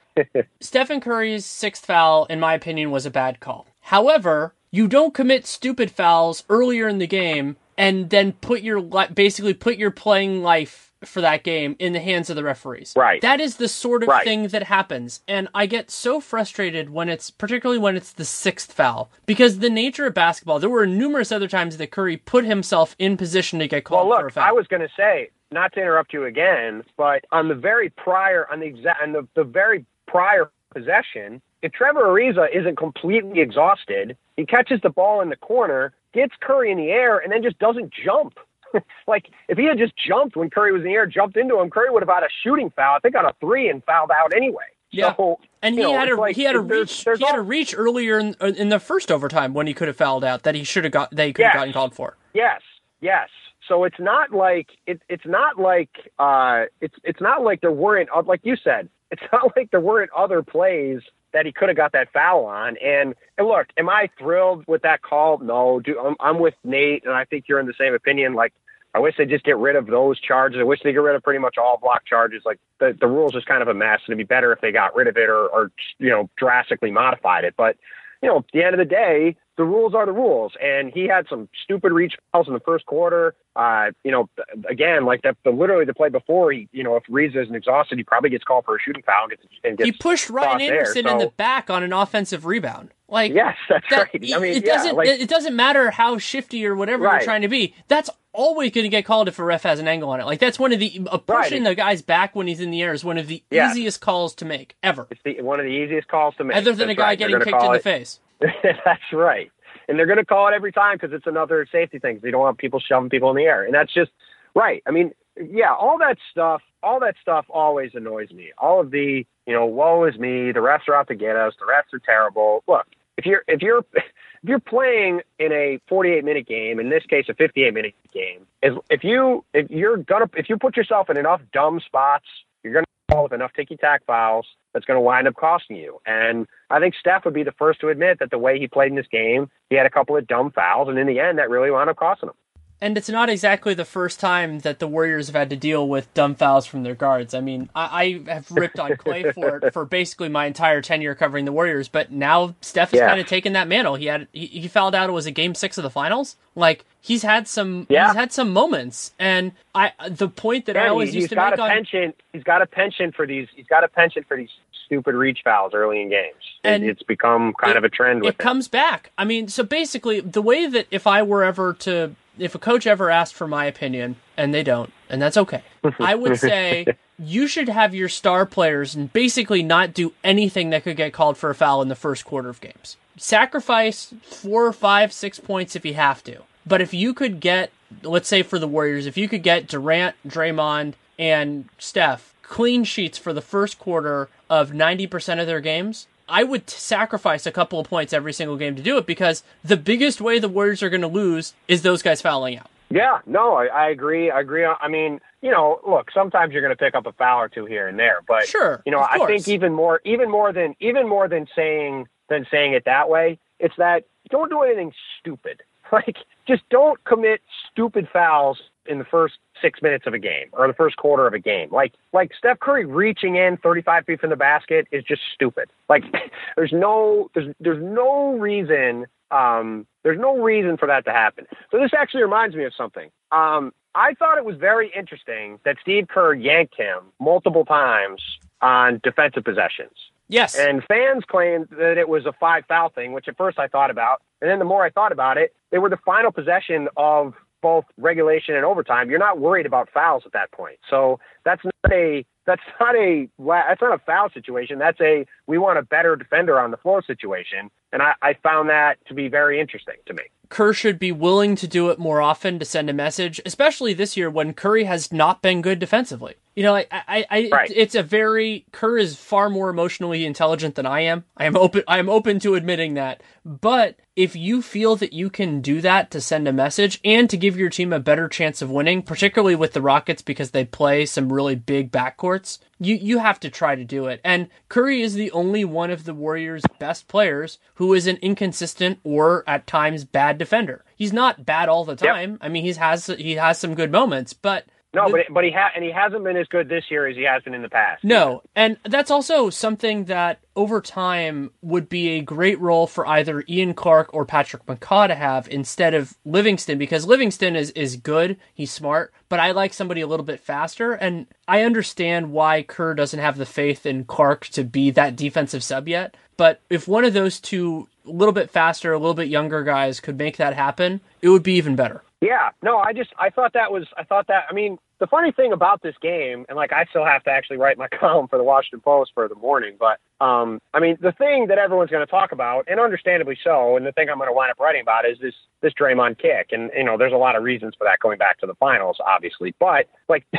*laughs* Stephen Curry's sixth foul, in my opinion, was a bad call. However, you don't commit stupid fouls earlier in the game and then put your basically put your playing life for that game in the hands of the referees. Right. That is the sort of right. thing that happens. And I get so frustrated when it's, particularly when it's the sixth foul, because the nature of basketball, there were numerous other times that Curry put himself in position to get called well, look, for a foul. I was going to say, not to interrupt you again, but on the very prior, on the exact, on the, the very prior possession, if Trevor Ariza isn't completely exhausted, he catches the ball in the corner, gets Curry in the air, and then just doesn't jump. *laughs* like if he had just jumped when Curry was in the air, jumped into him, Curry would have had a shooting foul. I think on a three and fouled out anyway. Yeah, so, and he know, had a like, he had a reach there's he had a reach earlier in in the first overtime when he could have fouled out that he should have got that he could yes. have gotten called for. Yes, yes. So it's not like it, it's not like uh, it's it's not like there weren't like you said. It's not like there weren't other plays that he could have got that foul on. And and look, am I thrilled with that call? No, do I'm, I'm with Nate, and I think you're in the same opinion. Like I wish they just get rid of those charges. I wish they get rid of pretty much all block charges. Like the the rules is kind of a mess, and it'd be better if they got rid of it or, or you know drastically modified it. But you know, at the end of the day, the rules are the rules. And he had some stupid reach fouls in the first quarter. Uh, you know, again, like the, the literally the play before, he, you know, if Ariza isn't exhausted, he probably gets called for a shooting foul and gets, and gets He pushed Ryan Anderson there, so. in the back on an offensive rebound. Like yes, *laughs* that's that, right. I mean, it yeah, doesn't like, it doesn't matter how shifty or whatever Right. you're trying to be. That's always going to get called if a ref has an angle on it. Like that's one of the uh, pushing Right. the guy's back when he's in the air is one of the Yeah. easiest calls to make ever, it's the, one of the easiest calls to make. other than a guy right. Getting kicked in call the face. *laughs* that's right. And they're going to call it every time because it's another safety thing. They don't want people shoving people in the air. And that's just right. I mean, yeah, all that stuff, all that stuff always annoys me. All of the, you know, woe is me. The refs are out to get us. The refs are terrible. Look, if you're, if you're, *laughs* if you're playing in a 48 minute game, in this case, a 58 minute game, if you, if you're gonna, if you put yourself in enough dumb spots, you're going to call with enough ticky tack fouls that's going to wind up costing you. And I think Steph would be the first to admit that the way he played in this game, he had a couple of dumb fouls, and in the end, that really wound up costing him. And it's not exactly the first time that the Warriors have had to deal with dumb fouls from their guards. I mean, I, I have ripped on Klay for it *laughs* for basically my entire tenure covering the Warriors, but now Steph has Yeah. kind of taken that mantle. He had he, he fouled out. It was a game six of the finals. Like he's had some Yeah. he's had some moments, and I the point that I always he, used to got make a on penchant. He's got a penchant for these. He's got a penchant for these stupid reach fouls early in games. And it's become kind it- of a trend with it him. comes back. I mean, so basically, the way that if I were ever to, if a coach ever asked for my opinion, and they don't, and that's okay, I would *laughs* say you should have your star players and basically not do anything that could get called for a foul in the first quarter of games. Sacrifice four, five, six points if you have to. But if you could get, let's say for the Warriors, if you could get Durant, Draymond, and Steph clean sheets for the first quarter of 90% of their games, I would t- sacrifice a couple of points every single game to do it because the biggest way the Warriors are going to lose is those guys fouling out. Yeah, no, I, I agree. I agree. I mean, you know, look, sometimes you're going to pick up a foul or two here and there, but Sure, you know, I think even more, even more than, even more than saying than saying it that way, it's that don't do anything stupid. *laughs* Like, just don't commit stupid fouls in the first six minutes of a game or the first quarter of a game. Like, like Steph Curry reaching in 35 feet from the basket is just stupid. Like, *laughs* there's no, there's, there's no reason, um, there's no reason for that to happen. So this actually reminds me of something. Um, I thought it was very interesting that Steve Kerr yanked him multiple times on defensive possessions. Yes. And fans claimed that it was a five foul thing, which at first I thought about. And then the more I thought about it, they were the final possession of both regulation and overtime. You're not worried about fouls at that point. So that's not a that's not a that's not a foul situation. That's a we want a better defender on the floor situation. And I, I found that to be very interesting to me. Kerr should be willing to do it more often to send a message, especially this year when Curry has not been good defensively. You know, I, I, I Right. it's a very Kerr is far more emotionally intelligent than I am. I am open. I am open to admitting that. But if you feel that you can do that to send a message and to give your team a better chance of winning, particularly with the Rockets because they play some really big backcourts, you you have to try to do it. And Curry is the only one of the Warriors' best players who is an inconsistent or at times bad defender. He's not bad all the time. I mean, he's has he has some good moments, but No, the- but but he ha- and he hasn't been as good this year as he has been in the past. no, and that's also something that over time would be a great role for either Ian Clark or Patrick McCaw to have instead of Livingston because Livingston is, is good, he's smart, but I like somebody a little bit faster, and I understand why Kerr doesn't have the faith in Clark to be that defensive sub yet. But if one of those two, a little bit faster, a little bit younger guys could make that happen, it would be even better. Yeah, no, I just I thought that was I thought that I mean the funny thing about this game and like I still have to actually write my *laughs* column for the Washington Post for the morning, but um I mean the thing that everyone's going to talk about and understandably so, and the thing I'm going to wind up writing about is this this Draymond kick, and you know there's a lot of reasons for that going back to the finals, obviously, but like *laughs*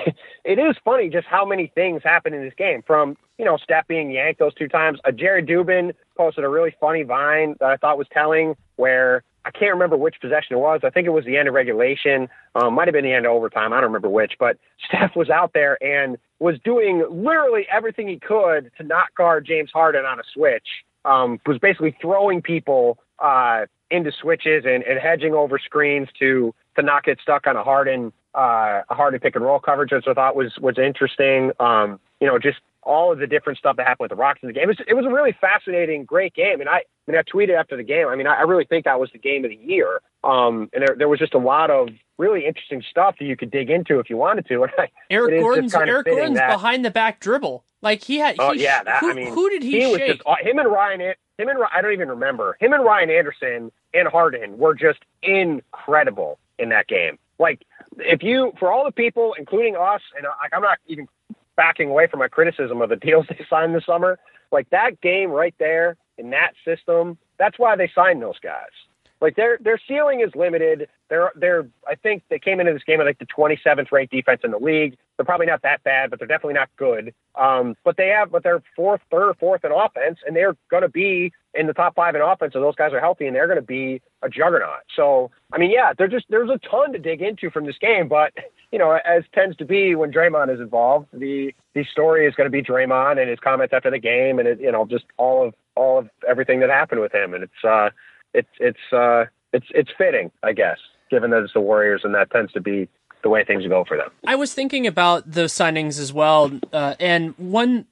it is funny just how many things happen in this game from you know Steph being yanked those two times. Uh, Jared Dubin posted a really funny vine that I thought was telling where I can't remember which possession it was. I think it was the end of regulation. Um, might have been the end of overtime. I don't remember which, but *laughs* Steph was out there and was doing literally everything he could to not guard James Harden on a switch. Um, was basically throwing people uh, into switches and, and hedging over screens to to not get stuck on a Harden uh, a Harden pick and roll coverage, which I thought was was interesting. Um, you know, just all of the different stuff that happened with the Rockets in the game. It was, it was a really fascinating, great game. And I, I mean, I tweeted after the game. I mean, I, I really think that was the game of the year. Um, and there, there was just a lot of really interesting stuff that you could dig into if you wanted to. *laughs* And I, Eric Gordon's kind of Eric Gordon's that- behind the back dribble. Like he had. Oh he yeah, that, who, I mean, who did he, was shake? just him and Ryan. Him and I don't even remember him and Ryan Anderson and Harden were just incredible in that game. Like if you, for all the people, including us, and uh, like I'm not even backing away from my criticism of the deals *laughs* they signed this summer. Like that game right there in that system, that's why they signed those guys. Like their their ceiling is limited. They're they're I think they came into this game at like the 27th ranked defense in the league. They're probably not that bad, but they're definitely not good. Um, but they have but they're fourth, third, fourth in offense, and they're going to be in the top five in offense. So those guys are healthy, and they're going to be a juggernaut. So I mean, yeah, there's just there's a ton to dig into from this game, but you know, as tends to be when Draymond is involved, the the story is going to be Draymond and his comments after the game, and it, you know, just all of all of everything that happened with him, and it's uh, it's it's uh, it's it's fitting, I guess, given that it's the Warriors and that tends to be the way things go for them. I was thinking about those signings as well, uh, and one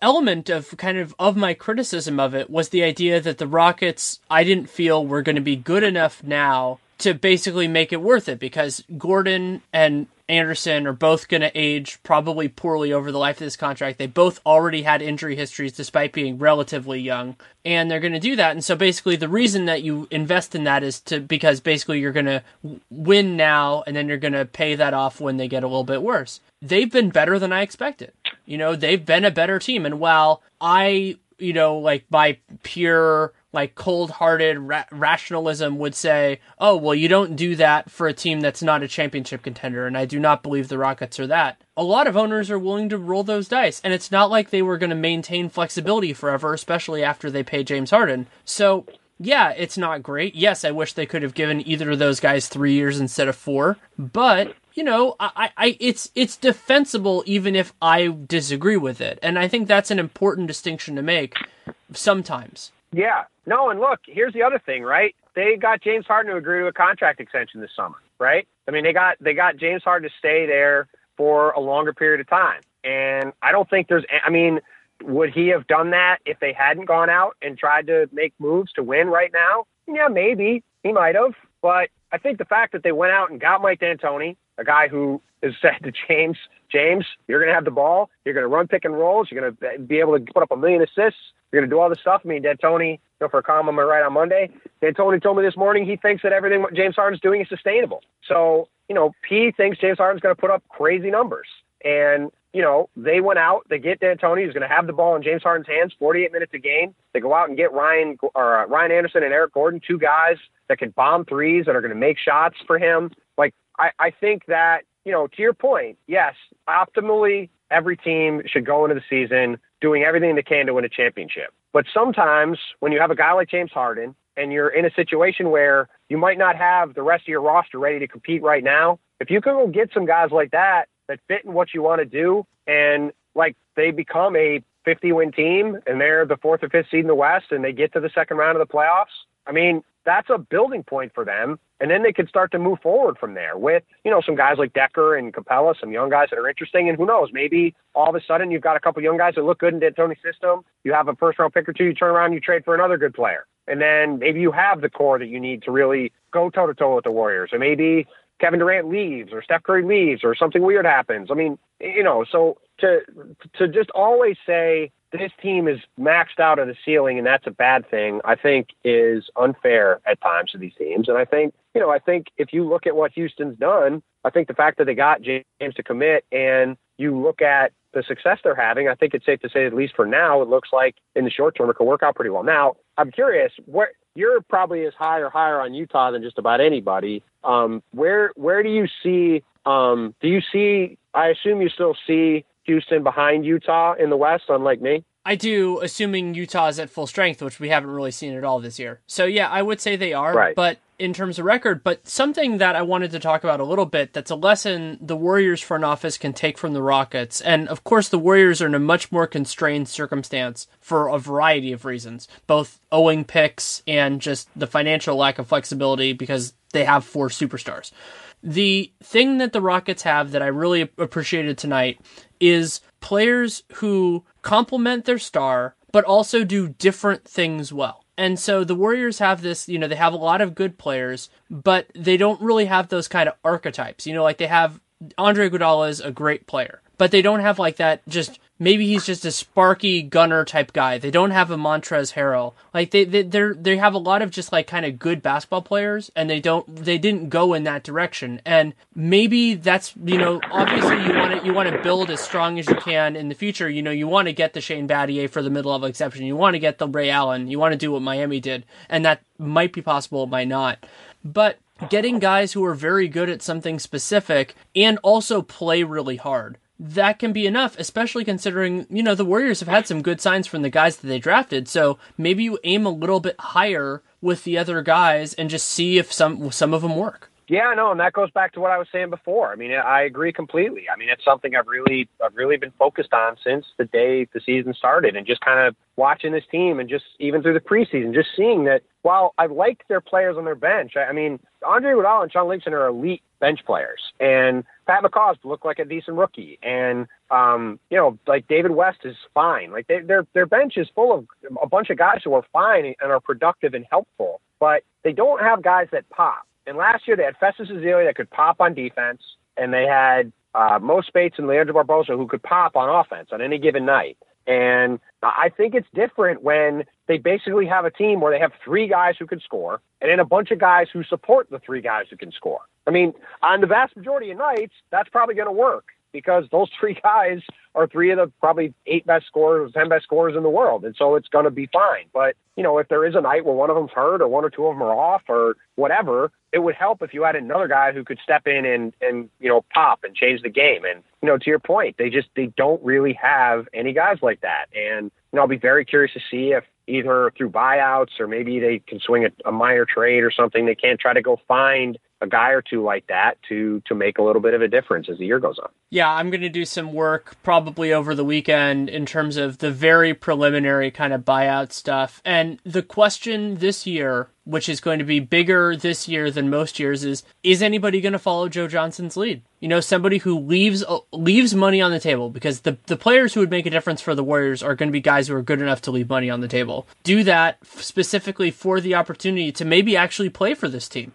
element of kind of of my criticism of it was the idea that the Rockets I didn't feel were going to be good enough now to basically make it worth it because Gordon and Anderson are both going to age probably poorly over the life of this contract. They both already had injury histories despite being relatively young, and they're going to do that. And so basically, the reason that you invest in that is to because basically you're going to win now, and then you're going to pay that off when they get a little bit worse. They've been better than I expected. You know, they've been a better team, and while I, you know, like by pure like cold-hearted ra- rationalism would say, "Oh, well, you don't do that for a team that's not a championship contender," and I do not believe the Rockets are that. A lot of owners are willing to roll those dice, and it's not like they were going to maintain flexibility forever, especially after they pay James Harden. So, yeah, it's not great. Yes, I wish they could have given either of those guys 3 years instead of 4, but you know, I, I, it's it's defensible even if I disagree with it, and I think that's an important distinction to make. Sometimes, yeah, no, and look, here's the other thing, right? They got James Harden to agree to a contract extension this summer, right? I mean, they got they got James Harden to stay there for a longer period of time, and I don't think there's. I mean, would he have done that if they hadn't gone out and tried to make moves to win right now? Yeah, maybe he might have, but I think the fact that they went out and got Mike D'Antoni, a guy who is said to James, James, you're going to have the ball, you're going to run pick and rolls, you're going to be able to put up a million assists, you're going to do all this stuff. I mean, D'Antoni, you know, for a comment I right on Monday, D'Antoni told me this morning he thinks that everything James Harden's doing is sustainable. So, you know, P thinks James Harden's going to put up crazy numbers. And, you know, they went out, they get D'Antoni, who's going to have the ball in James Harden's hands 48 minutes a game. They go out and get Ryan or uh, Ryan Anderson and Eric Gordon, two guys that can bomb threes that are going to make shots for him. Like, I, I think that, you know, to your point, yes, optimally, every team should go into the season doing everything they can to win a championship. But sometimes when you have a guy like James Harden and you're in a situation where you might not have the rest of your roster ready to compete right now, if you can go get some guys like that that fit in what you want to do and like they become a 50 win team and they're the fourth or fifth seed in the West and they get to the second round of the playoffs, I mean, that's a building point for them. And then they could start to move forward from there with, you know, some guys like Dekker and Capela, some young guys that are interesting. And who knows, maybe all of a sudden you've got a couple young guys that look good in D'Antoni's system. You have a first round pick or two, you turn around, you trade for another good player. And then maybe you have the core that you need to really go toe to toe with the Warriors. Or maybe Kevin Durant leaves or Steph Curry leaves or something weird happens. I mean, you know, so to to just always say this team is maxed out at the ceiling and that's a bad thing, I think is unfair at times to these teams. And I think, you know, I think if you look at what Houston's done, I think the fact that they got James to commit and you look at the success they're having, I think it's safe to say, at least for now, it looks like in the short term it could work out pretty well. Now, I'm curious, what you're probably as high or higher on Utah than just about anybody. Um, where where do you see? Um, do you see? I assume you still see Houston behind Utah in the West, unlike me. I do, assuming Utah is at full strength, which we haven't really seen at all this year. So yeah, I would say they are. Right. But in terms of record, but something that I wanted to talk about a little bit that's a lesson the Warriors front office can take from the Rockets. And of course, the Warriors are in a much more constrained circumstance for a variety of reasons, both owing picks and just the financial lack of flexibility because they have four superstars. The thing that the Rockets have that I really appreciated tonight is players who complement their star, but also do different things well. And so the Warriors have this, you know, they have a lot of good players, but they don't really have those kind of archetypes. You know, like they have Andre Iguodala is a great player, but they don't have like that just maybe he's just a sparky gunner type guy. They don't have a Montrezl Harrell. Like they they they they have a lot of just like kind of good basketball players, and they don't they didn't go in that direction. And maybe that's you know obviously you want to you want to build as strong as you can in the future. You know you want to get the Shane Battier for the middle level exception. You want to get the Ray Allen. You want to do what Miami did, and that might be possible, might not. But getting guys who are very good at something specific and also play really hard that can be enough, especially considering, you know, the Warriors have had some good signs from the guys that they drafted. So maybe you aim a little bit higher with the other guys and just see if some some of them work. Yeah, no, and that goes back to what I was saying before. I mean, I agree completely. I mean, it's something I've really, I've really been focused on since the day the season started, and just kind of watching this team, and just even through the preseason, just seeing that while I like their players on their bench, I, I mean, Andre Iguodala and Shaun Livingston are elite bench players, and Pat McCaw looked like a decent rookie, and um, you know, like David West is fine. Like they, their their bench is full of a bunch of guys who are fine and are productive and helpful, but they don't have guys that pop. And last year they had Festus Ezeli that could pop on defense, and they had uh, Mo Speights and Leandro Barbosa who could pop on offense on any given night. And I think it's different when they basically have a team where they have three guys who can score and then a bunch of guys who support the three guys who can score. I mean, on the vast majority of nights, that's probably going to work because those *laughs* three guys are three of the probably eight best scorers, ten best scorers in the world, and so it's going to be fine. But you know, if there is a night where one of them's hurt or one or two of them are off or whatever, it would help if you had another guy who could step in and and you know pop and change the game. And you know, to your point, they just they don't really have any guys like that. And you know, I'll be very curious to see if either through buyouts or maybe they can swing a, a minor trade or something. They can't try to go find a guy or two like that to to make a little bit of a difference as the year goes on. Yeah, I'm going to do some work probably over the weekend in terms of the very preliminary kind of buyout stuff. And the question this year, which is going to be bigger this year than most years is is anybody going to follow Joe Johnson's lead? You know, somebody who leaves uh, leaves money on the table because the the players who would make a difference for the Warriors are going to be guys who are good enough to leave money on the table. Do that specifically for the opportunity to maybe actually play for this team.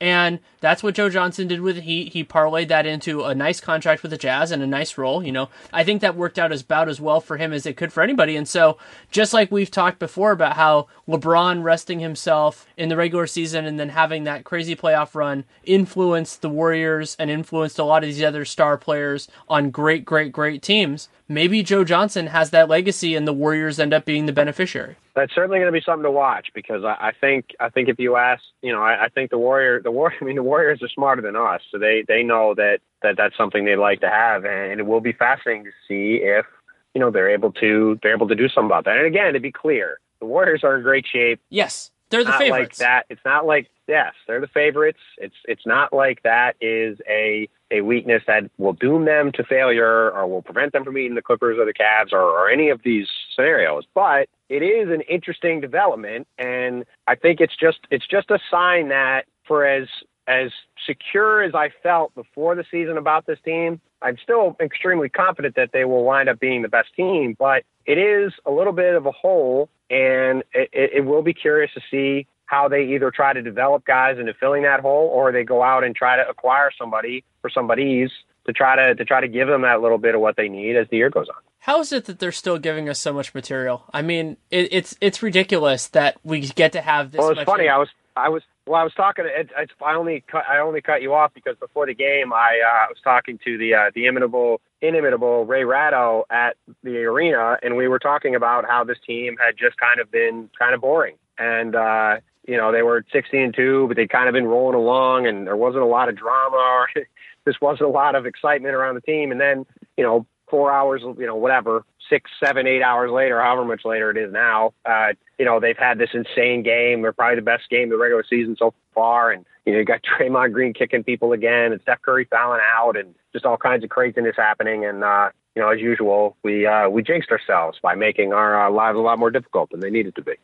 And that's what Joe Johnson did with the Heat. He parlayed that into a nice contract with the Jazz and a nice role. You know, I think that worked out as about as well for him as it could for anybody. And so, just like we've talked before about how LeBron resting himself in the regular season and then having that crazy playoff run influenced the Warriors and influenced a lot of these other star players on great, great, great teams. Maybe Joe Johnson has that legacy and the Warriors end up being the beneficiary that's certainly going to be something to watch because I, I think I think if you ask, you know, I, I think the Warrior, the Warrior, *laughs* I mean, the Warriors are smarter than us, so they they know that that that's something they'd like to have, and it will be fascinating to see if you know they're able to they're able to do something about that. And again, to be clear, the Warriors are in great shape. Yes, they're the not favorites. Like that, it's not like yes, they're the favorites. It's it's not like that is a a weakness that will doom them to failure or will prevent them from beating the Clippers or the Cavs or, or any of these scenarios. But it is an interesting development, and I think it's just it's just a sign that for as as secure as I felt before the season about this team, I'm still extremely confident that they will wind up being the best team. But it is a little bit of a hole, and it, it will be curious to see how they either try to develop guys into filling that hole or they go out and try to acquire somebody or somebody's to try to to try to give them that little bit of what they need as the year goes on. How is it that they're still giving us so much material? I mean, it, it's it's ridiculous that we get to have this. Well, it's funny. I was I was well. I was talking. It, it, I only cut. I only cut you off because before the game, I uh, was talking to the uh, the inimitable inimitable Ray Ratto at the arena, and we were talking about how this team had just kind of been kind of boring, and uh, you know, they were 16 and 2, but they'd kind of been rolling along and there wasn't a lot of drama or *laughs* this wasn't a lot of excitement around the team. And then, you know, four hours, you know, whatever, six, seven, eight hours later, however much later it is now, uh, you know, they've had this insane game. They're probably the best game of the regular season so far. And, you know, you got *laughs* Draymond Green kicking people again and Steph Curry fouling out and just all kinds of craziness happening. And, uh, you know, as usual, we, uh, we jinxed ourselves by making our uh, lives a lot more difficult than they needed to be.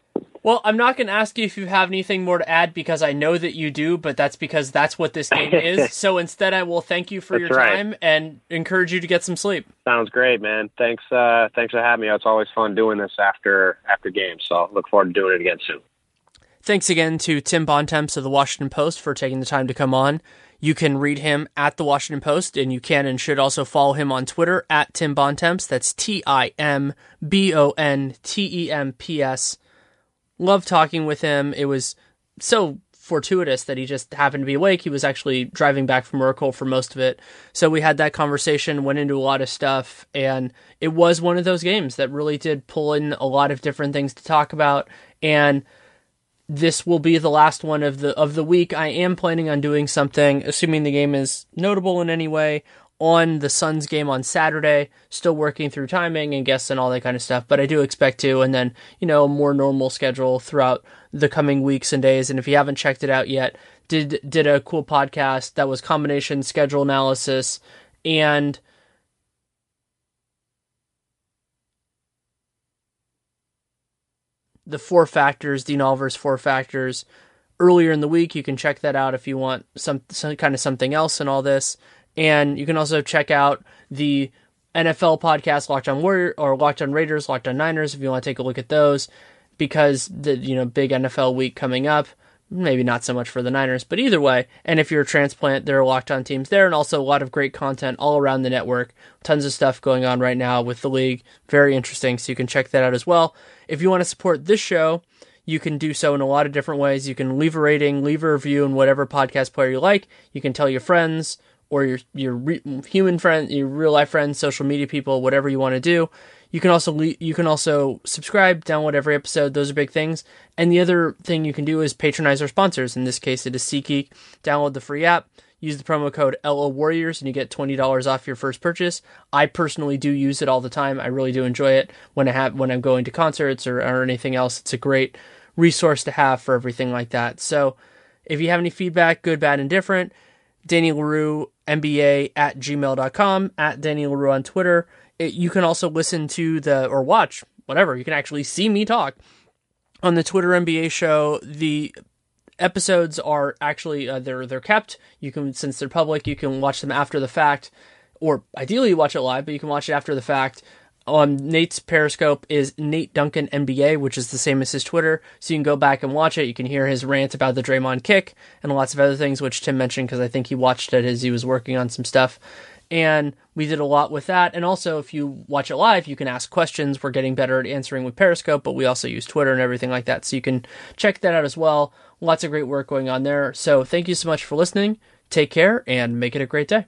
Well, I'm not going to ask you if you have anything more to add because I know that you do, but that's because that's what this game *laughs* is. so instead, I will thank you for that's your right. time and encourage you to get some sleep. Sounds great, man. Thanks, uh, thanks for having me. It's always fun doing this after after games. So look forward to doing it again soon. Thanks again to Tim Bontemps of the Washington Post for taking the time to come on. You can read him at the Washington Post, and you can and should also follow him on Twitter at Tim Bontemps. That's T I M B O N T E M P S. Love talking with him. It was so fortuitous that he just happened to be awake. He was actually driving back from Oracle for most of it. So we had that conversation, went into a lot of stuff, and it was one of those games that really did pull in a lot of different things to talk about. And this will be the last one of the of the week. I am planning on doing something, assuming the game is notable in any way, on the Suns game on Saturday. Still working through timing and guests and all that kind of stuff, but I do expect to. And then, you know, a more normal schedule throughout the coming weeks and days. And if you haven't checked it out yet, did did a cool podcast that was combination schedule analysis and the four factors, Dean Oliver's four factors earlier in the week. You can check that out if you want some, some kind of something else in all this. And you can also check out the NFL podcast, Locked On Warrior or Locked On Raiders, Locked On Niners, if you want to take a look at those, because the you know big NFL week coming up. Maybe not so much for the Niners, but either way. And if you're a transplant, there are locked on teams there, and also a lot of great content all around the network. Tons of stuff going on right now with the league. Very interesting, so you can check that out as well. If you want to support this show, you can do so in a lot of different ways. You can leave a rating, leave a review in whatever podcast player you like. You can tell your friends or your your re- human friend, your real life friends, social media people, whatever you want to do. You can also le- you can also subscribe, download every episode. Those are big things. And the other thing you can do is patronize our sponsors. In this case, it is SeatGeek. Download the free app. Use the promo code LO Warriors and you get twenty dollars off your first purchase. I personally do use it all the time. I really do enjoy it when I have when I'm going to concerts or, or anything else. It's a great resource to have for everything like that. So if you have any feedback, good, bad, and different, Danny Leroux, NBA at gmail.com, at Danny Leroux on Twitter. It, you can also listen to the, or watch, whatever. You can actually see me talk on the Twitter NBA show. The episodes are actually, uh, they're, they're kept. You can, since they're public, you can watch them after the fact, or ideally you watch it live, but you can watch it after the fact um, Nate's Periscope is Nate Duncan NBA, which is the same as his Twitter. So you can go back and watch it. You can hear his rant about the Draymond kick and lots of other things, which Tim mentioned because I think he watched it as he was working on some stuff. And we did a lot with that. And also, if you watch it live, you can ask questions. We're getting better at answering with Periscope, but we also use Twitter and everything like that. So you can check that out as well. Lots of great work going on there. So thank you so much for listening. Take care and make it a great day.